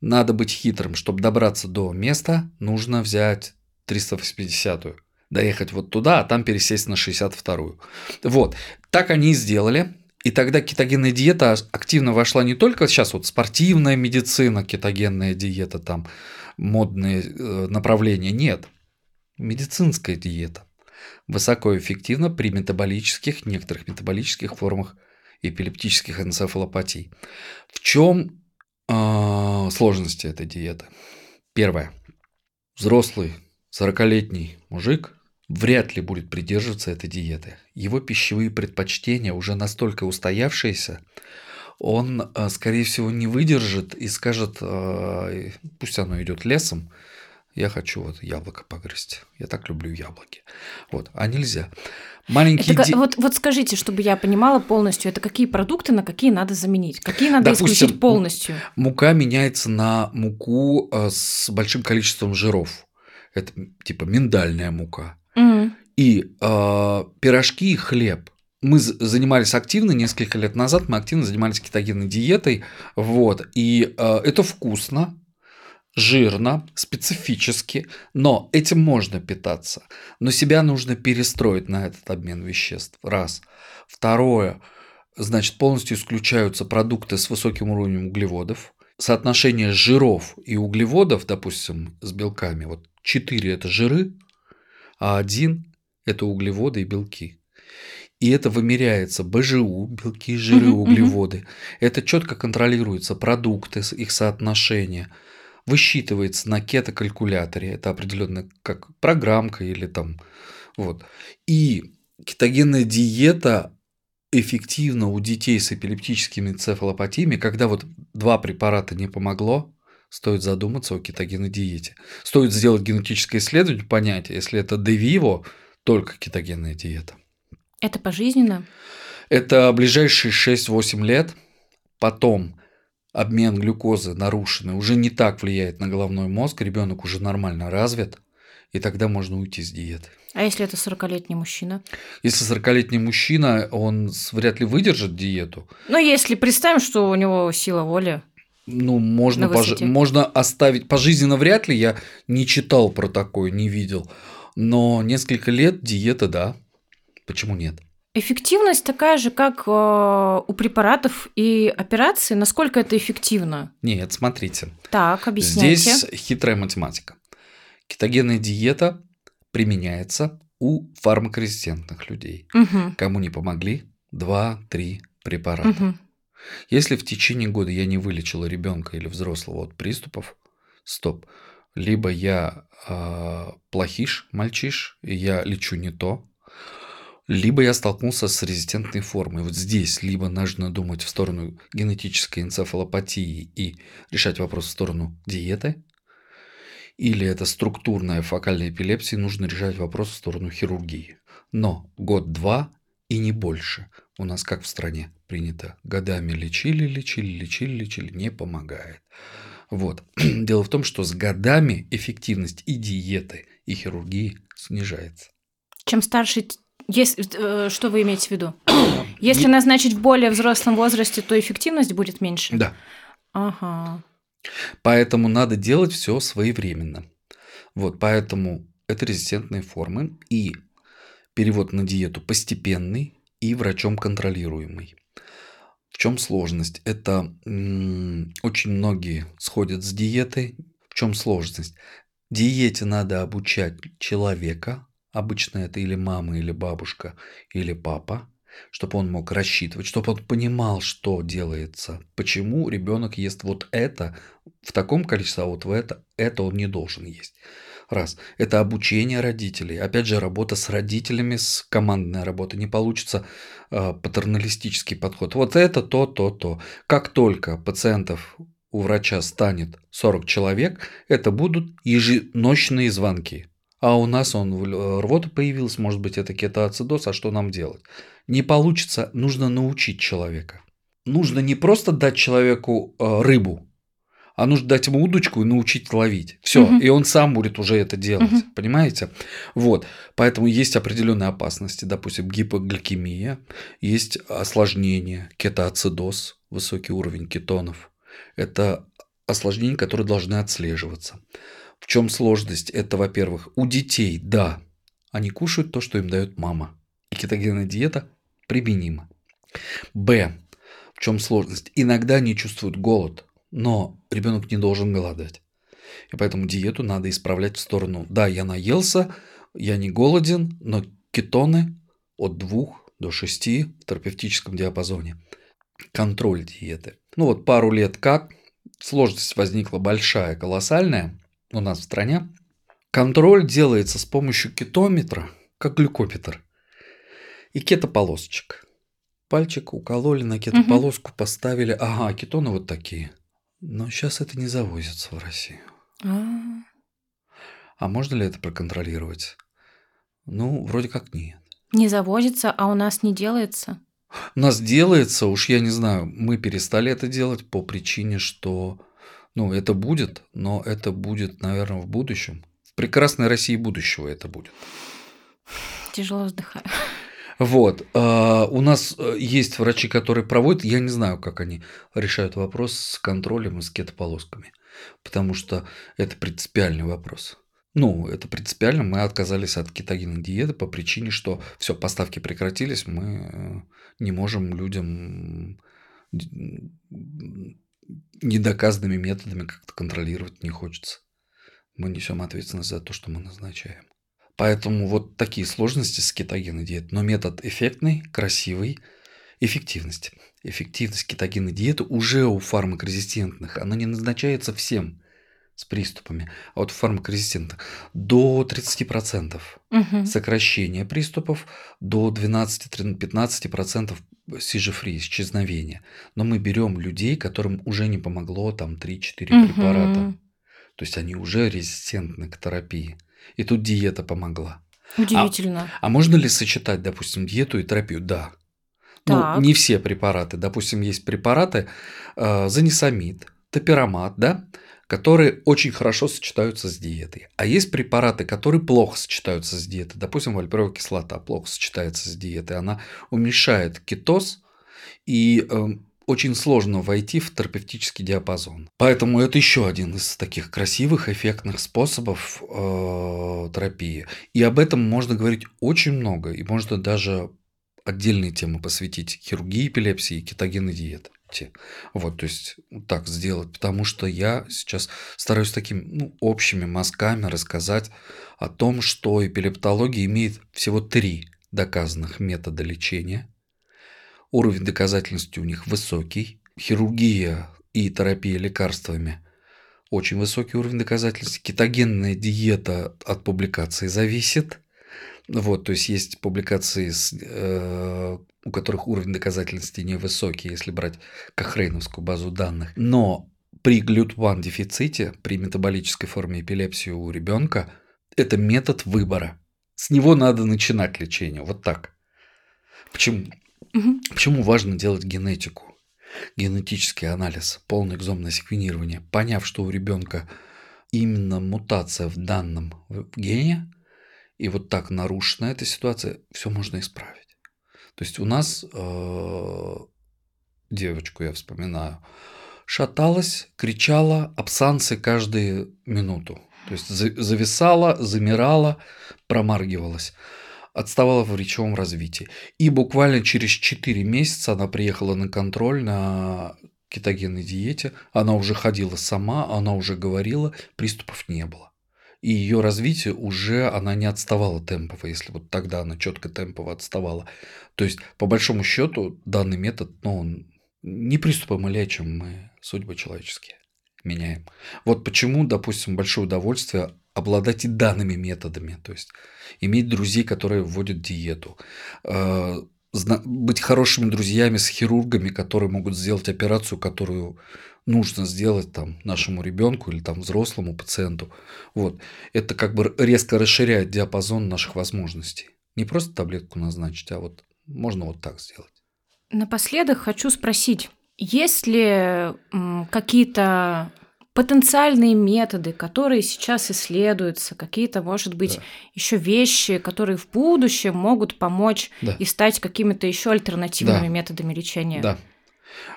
Надо быть хитрым. Чтобы добраться до места, нужно взять 380-ю доехать вот туда, а там пересесть на 62-ю. Вот. Так они и сделали. И тогда кетогенная диета активно вошла не только сейчас вот спортивная медицина, кетогенная диета, там модные э, направления, нет. Медицинская диета высокоэффективна при метаболических, некоторых метаболических формах эпилептических энцефалопатий. В чем э, сложности этой диеты? Первое. Взрослый 40-летний мужик вряд ли будет придерживаться этой диеты. Его пищевые предпочтения уже настолько устоявшиеся, он, э, скорее всего, не выдержит и скажет, э, пусть оно идет лесом, я хочу вот яблоко погрызть. Я так люблю яблоки. Вот, а нельзя. Маленький это, ди... вот, вот скажите, чтобы я понимала полностью, это какие продукты на какие надо заменить? Какие надо Допустим, исключить полностью? Мука меняется на муку э, с большим количеством жиров. Это типа миндальная мука. Mm. И э, пирожки и хлеб. Мы занимались активно несколько лет назад, мы активно занимались кетогенной диетой, вот, и э, это вкусно, жирно, специфически, но этим можно питаться. Но себя нужно перестроить на этот обмен веществ. Раз. Второе, значит, полностью исключаются продукты с высоким уровнем углеводов. Соотношение жиров и углеводов, допустим, с белками, вот 4 это жиры, а один – это углеводы и белки. И это вымеряется БЖУ, белки, жиры, углеводы. Это четко контролируется, продукты, их соотношение. высчитывается на кетокалькуляторе, это определенная как программка или там вот. И кетогенная диета эффективна у детей с эпилептическими энцефалопатиями, когда вот два препарата не помогло, стоит задуматься о кетогенной диете. Стоит сделать генетическое исследование, понять, если это девиво, только кетогенная диета. Это пожизненно? Это ближайшие 6-8 лет. Потом обмен глюкозы нарушенный уже не так влияет на головной мозг, ребенок уже нормально развит, и тогда можно уйти с диеты. А если это 40-летний мужчина? Если 40-летний мужчина, он вряд ли выдержит диету. Ну, если представим, что у него сила воли. Ну, можно, пож... можно оставить пожизненно вряд ли, я не читал про такое, не видел. Но несколько лет диета, да. Почему нет? Эффективность такая же, как э, у препаратов и операций. Насколько это эффективно? Нет, смотрите. Так, объясняйте. Здесь хитрая математика. Кетогенная диета применяется у фармакорезистентных людей. Угу. Кому не помогли, 2-3 препарата. Угу. Если в течение года я не вылечила ребенка или взрослого от приступов, стоп. Либо я э, плохиш, мальчиш, и я лечу не то, либо я столкнулся с резистентной формой. Вот здесь либо нужно думать в сторону генетической энцефалопатии и решать вопрос в сторону диеты, или это структурная фокальная эпилепсия, нужно решать вопрос в сторону хирургии. Но год-два и не больше. У нас как в стране принято. Годами лечили, лечили, лечили, лечили, не помогает. Вот. [CLEARS THROAT] Дело в том, что с годами эффективность и диеты, и хирургии снижается. Чем старше, если, э, что вы имеете в виду? [CLEARS THROAT] Если назначить в более взрослом возрасте, то эффективность будет меньше? Да. Ага. Поэтому надо делать все своевременно. Вот, поэтому это резистентные формы и перевод на диету постепенный и врачом контролируемый. В чем сложность? Это очень многие сходят с диеты. В чем сложность? Диете надо обучать человека, обычно это или мама, или бабушка, или папа, чтобы он мог рассчитывать, чтобы он понимал, что делается, почему ребенок ест вот это в таком количестве, а вот в это, это он не должен есть. Раз. Это обучение родителей. Опять же, работа с родителями, с командная работа. Не получится э, патерналистический подход. Вот это, то, то, то. Как только пациентов у врача станет 40 человек, это будут еженочные звонки. А у нас он рвота появилась, может быть, это кетоацидоз, а что нам делать? не получится, нужно научить человека. Нужно не просто дать человеку э, рыбу, а нужно дать ему удочку и научить ловить. Все, угу. и он сам будет уже это делать, угу. понимаете? Вот, поэтому есть определенные опасности, допустим, гипогликемия, есть осложнение, кетоацидоз, высокий уровень кетонов. Это осложнения, которые должны отслеживаться. В чем сложность? Это, во-первых, у детей, да, они кушают то, что им дает мама. И кетогенная диета применима. Б. В чем сложность? Иногда они чувствуют голод, но ребенок не должен голодать. И поэтому диету надо исправлять в сторону. Да, я наелся, я не голоден, но кетоны от 2 до 6 в терапевтическом диапазоне. Контроль диеты. Ну вот пару лет как, сложность возникла большая, колоссальная у нас в стране. Контроль делается с помощью кетометра, как глюкометр и кетополосочек. Пальчик укололи на кетополоску, угу. поставили. Ага, кетоны вот такие. Но сейчас это не завозится в Россию. А, а можно ли это проконтролировать? Ну, вроде как нет. Не завозится, а у нас не делается. У нас делается, уж я не знаю, мы перестали это делать по причине, что, ну, это будет, но это будет, наверное, в будущем. В прекрасной России будущего это будет. Тяжело вздыхаю. Вот. А, у нас э, есть врачи, которые проводят, я не знаю, как они решают вопрос с контролем и с кетополосками, потому что это принципиальный вопрос. Ну, это принципиально, мы отказались от кетогенной диеты по причине, что все, поставки прекратились, мы э, не можем людям недоказанными методами как-то контролировать не хочется. Мы несем ответственность за то, что мы назначаем. Поэтому вот такие сложности с кетогенной диетой. Но метод эффектный, красивый, эффективность. Эффективность кетогенной диеты уже у фармакорезистентных, она не назначается всем. с приступами, а вот фармакорезистентных до 30% Мгм. сокращение приступов, до 12-15% сижефри, исчезновения. Но мы берем людей, которым уже не помогло там 3-4 Мгм. препарата. То есть они уже резистентны к терапии. И тут диета помогла. Удивительно. А можно ли сочетать, допустим, диету и терапию? Да. Ну, Так. не все препараты. Допустим, есть препараты э, занисамид, топирамат, да, которые очень хорошо сочетаются с диетой. А есть препараты, которые плохо сочетаются с диетой. Допустим, вальпровая кислота плохо сочетается с диетой. Она уменьшает кетоз и э, очень сложно войти в терапевтический диапазон. Поэтому это еще один из таких красивых, эффектных способов э, терапии. И об этом можно говорить очень много. И можно даже отдельные темы посвятить хирургии эпилепсии кетогенной диете. Вот, то есть вот так сделать, потому что я сейчас стараюсь такими ну, общими мазками рассказать о том, что эпилептология имеет всего три доказанных метода лечения. Уровень доказательности у них высокий. Хирургия и терапия лекарствами очень высокий уровень доказательности. Кетогенная диета от публикации зависит. Вот, то есть есть публикации, с, э, у которых уровень доказательности невысокий, если брать Кохрейновскую базу данных. Но при глют-1 дефиците, при метаболической форме эпилепсии у ребенка, это метод выбора. С него надо начинать лечение. Вот так. Почему? Мгм. Почему важно делать генетику? Генетический анализ, полное экзомное секвенирование. Поняв, что у ребенка именно мутация в данном гене, и вот так нарушена эта ситуация, все можно исправить. То есть у нас э, девочку я вспоминаю, шаталась, кричала, абсансы каждую минуту. То есть за- зависала, замирала, промаргивалась. Отставала в речевом развитии. И буквально через 4 месяца она приехала на контроль на кетогенной диете. Она уже ходила сама, она уже говорила, приступов не было. И ее развитие уже она не отставала темпово, если вот тогда она четко темпово отставала. То есть, по большому счету, данный метод, ну, он не приступы мы лечим, мы судьбы человеческие меняем. Вот почему, допустим, большое удовольствие обладать и данными методами, то есть иметь друзей, которые вводят диету, э, быть хорошими друзьями с хирургами, которые могут сделать операцию, которую нужно сделать там нашему ребенку или там взрослому пациенту. Вот. Это как бы резко расширяет диапазон наших возможностей. Не просто таблетку назначить, а вот можно вот так сделать. Напоследок хочу спросить, есть ли какие-то потенциальные методы, которые сейчас исследуются, какие-то, может быть, Да. еще вещи, которые в будущем могут помочь Да. и стать какими-то еще альтернативными Да. методами лечения? Да.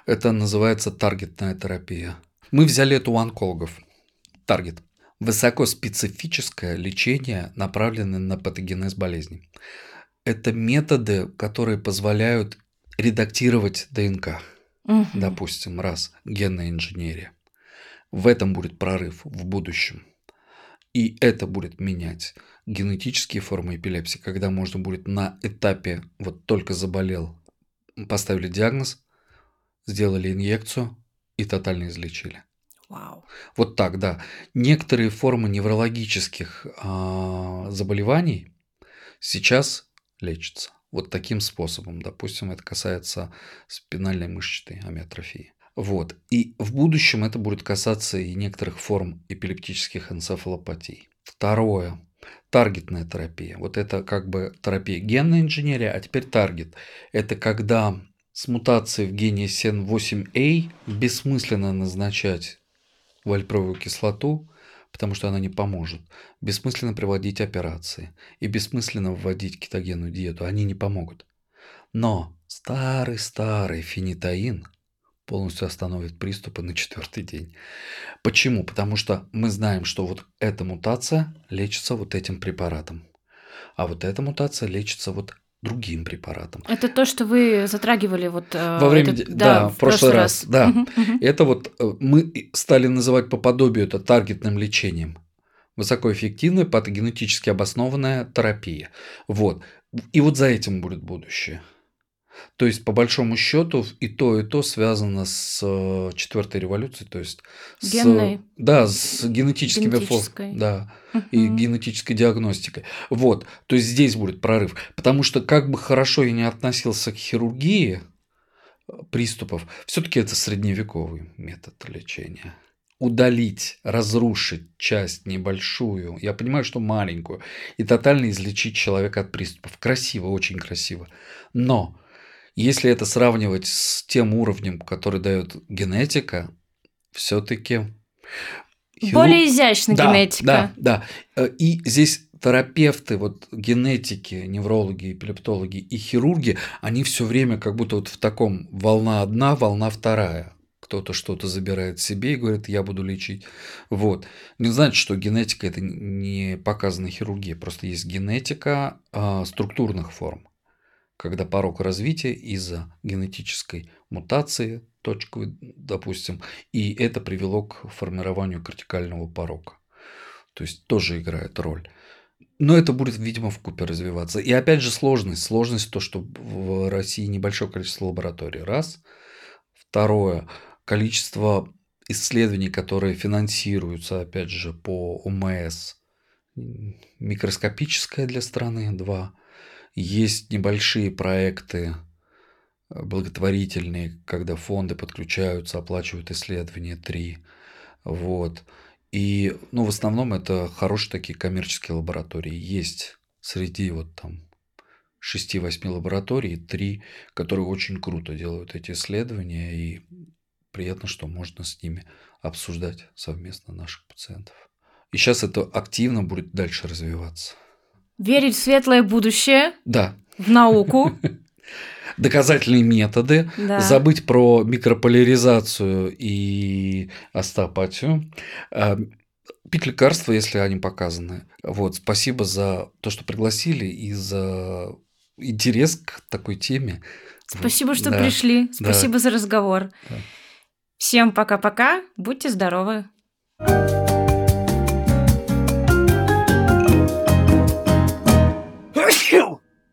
Это называется таргетная терапия. Мы взяли это у онкологов. Таргет. Высокоспецифическое лечение, направленное на патогенез болезни. Это методы, которые позволяют редактировать ДНК. Мгм. Допустим, раз, генная инженерия. В этом будет прорыв в будущем. И это будет менять генетические формы эпилепсии, когда можно будет на этапе, вот только заболел, поставили диагноз, сделали инъекцию и тотально излечили. Вау. Вот так, да. Некоторые формы неврологических а, заболеваний сейчас лечатся. Вот таким способом. Допустим, это касается спинальной мышечной амиотрофии. Вот. И в будущем это будет касаться и некоторых форм эпилептических энцефалопатий. Второе. Таргетная терапия. Вот это как бы терапия генной инженерии, а теперь таргет. Это когда с мутацией в гене SEN8A бессмысленно назначать вальпровую кислоту, потому что она не поможет. Бессмысленно проводить операции и бессмысленно вводить кетогенную диету. Они не помогут. Но старый-старый фенитаин полностью остановит приступы на четвертый день. Почему? Потому что мы знаем, что вот эта мутация лечится вот этим препаратом, а вот эта мутация лечится вот другим препаратом. Это то, что вы затрагивали вот э, Во время этот- де- да, в прошлый раз, да. Мгм, мгм. Это вот э, мы стали называть по подобию это таргетным лечением. Высокоэффективная, патогенетически обоснованная терапия. Вот. И вот за этим будет будущее. То есть, по большому счету, и то, и то связано с э, четвертой революцией, то есть с, Генной. да, с генетическими фо- Генетической. да, и Мгм. генетической диагностикой. Вот, то есть здесь будет прорыв. Потому что как бы хорошо я не относился к хирургии э, приступов, все-таки это средневековый метод лечения. Удалить, разрушить часть небольшую, я понимаю, что маленькую, и тотально излечить человека от приступов. Красиво, очень красиво. Но если это сравнивать с тем уровнем, который дает генетика, все-таки Более изящная да, генетика. Да, да. Э, И здесь терапевты, вот генетики, неврологи, эпилептологи и хирурги, они все время как будто вот в таком волна одна, волна вторая. Кто-то что-то забирает себе и говорит, я буду лечить. Вот. Не значит, что генетика это не показана хирургия. Просто есть генетика а, структурных форм. Когда порог развития из-за генетической мутации, точковой, допустим, и это привело к формированию кортикального порога. То есть тоже играет роль. Но это будет, видимо, в купе развиваться. И опять же сложность. Сложность то, что в России небольшое количество лабораторий. Раз. Второе. Количество исследований, которые финансируются, опять же, по ОМС, микроскопическое для страны. Два. Есть небольшие проекты э, благотворительные, когда фонды подключаются, оплачивают исследования. Три. Вот. И, ну, в основном это хорошие такие коммерческие лаборатории. Есть среди вот там 6-8 лабораторий, три, которые очень круто делают эти исследования, и приятно, что можно с ними обсуждать совместно наших пациентов. И сейчас это активно будет дальше развиваться. Верить в светлое будущее, Да, в науку. [LAUGHS] доказательные методы, Да. забыть про микрополяризацию и остеопатию, а, пить лекарства, если они показаны. Вот, спасибо за то, что пригласили и за интерес к такой теме. Спасибо, что Да. пришли. Спасибо за разговор. Да. Всем пока-пока. Будьте здоровы.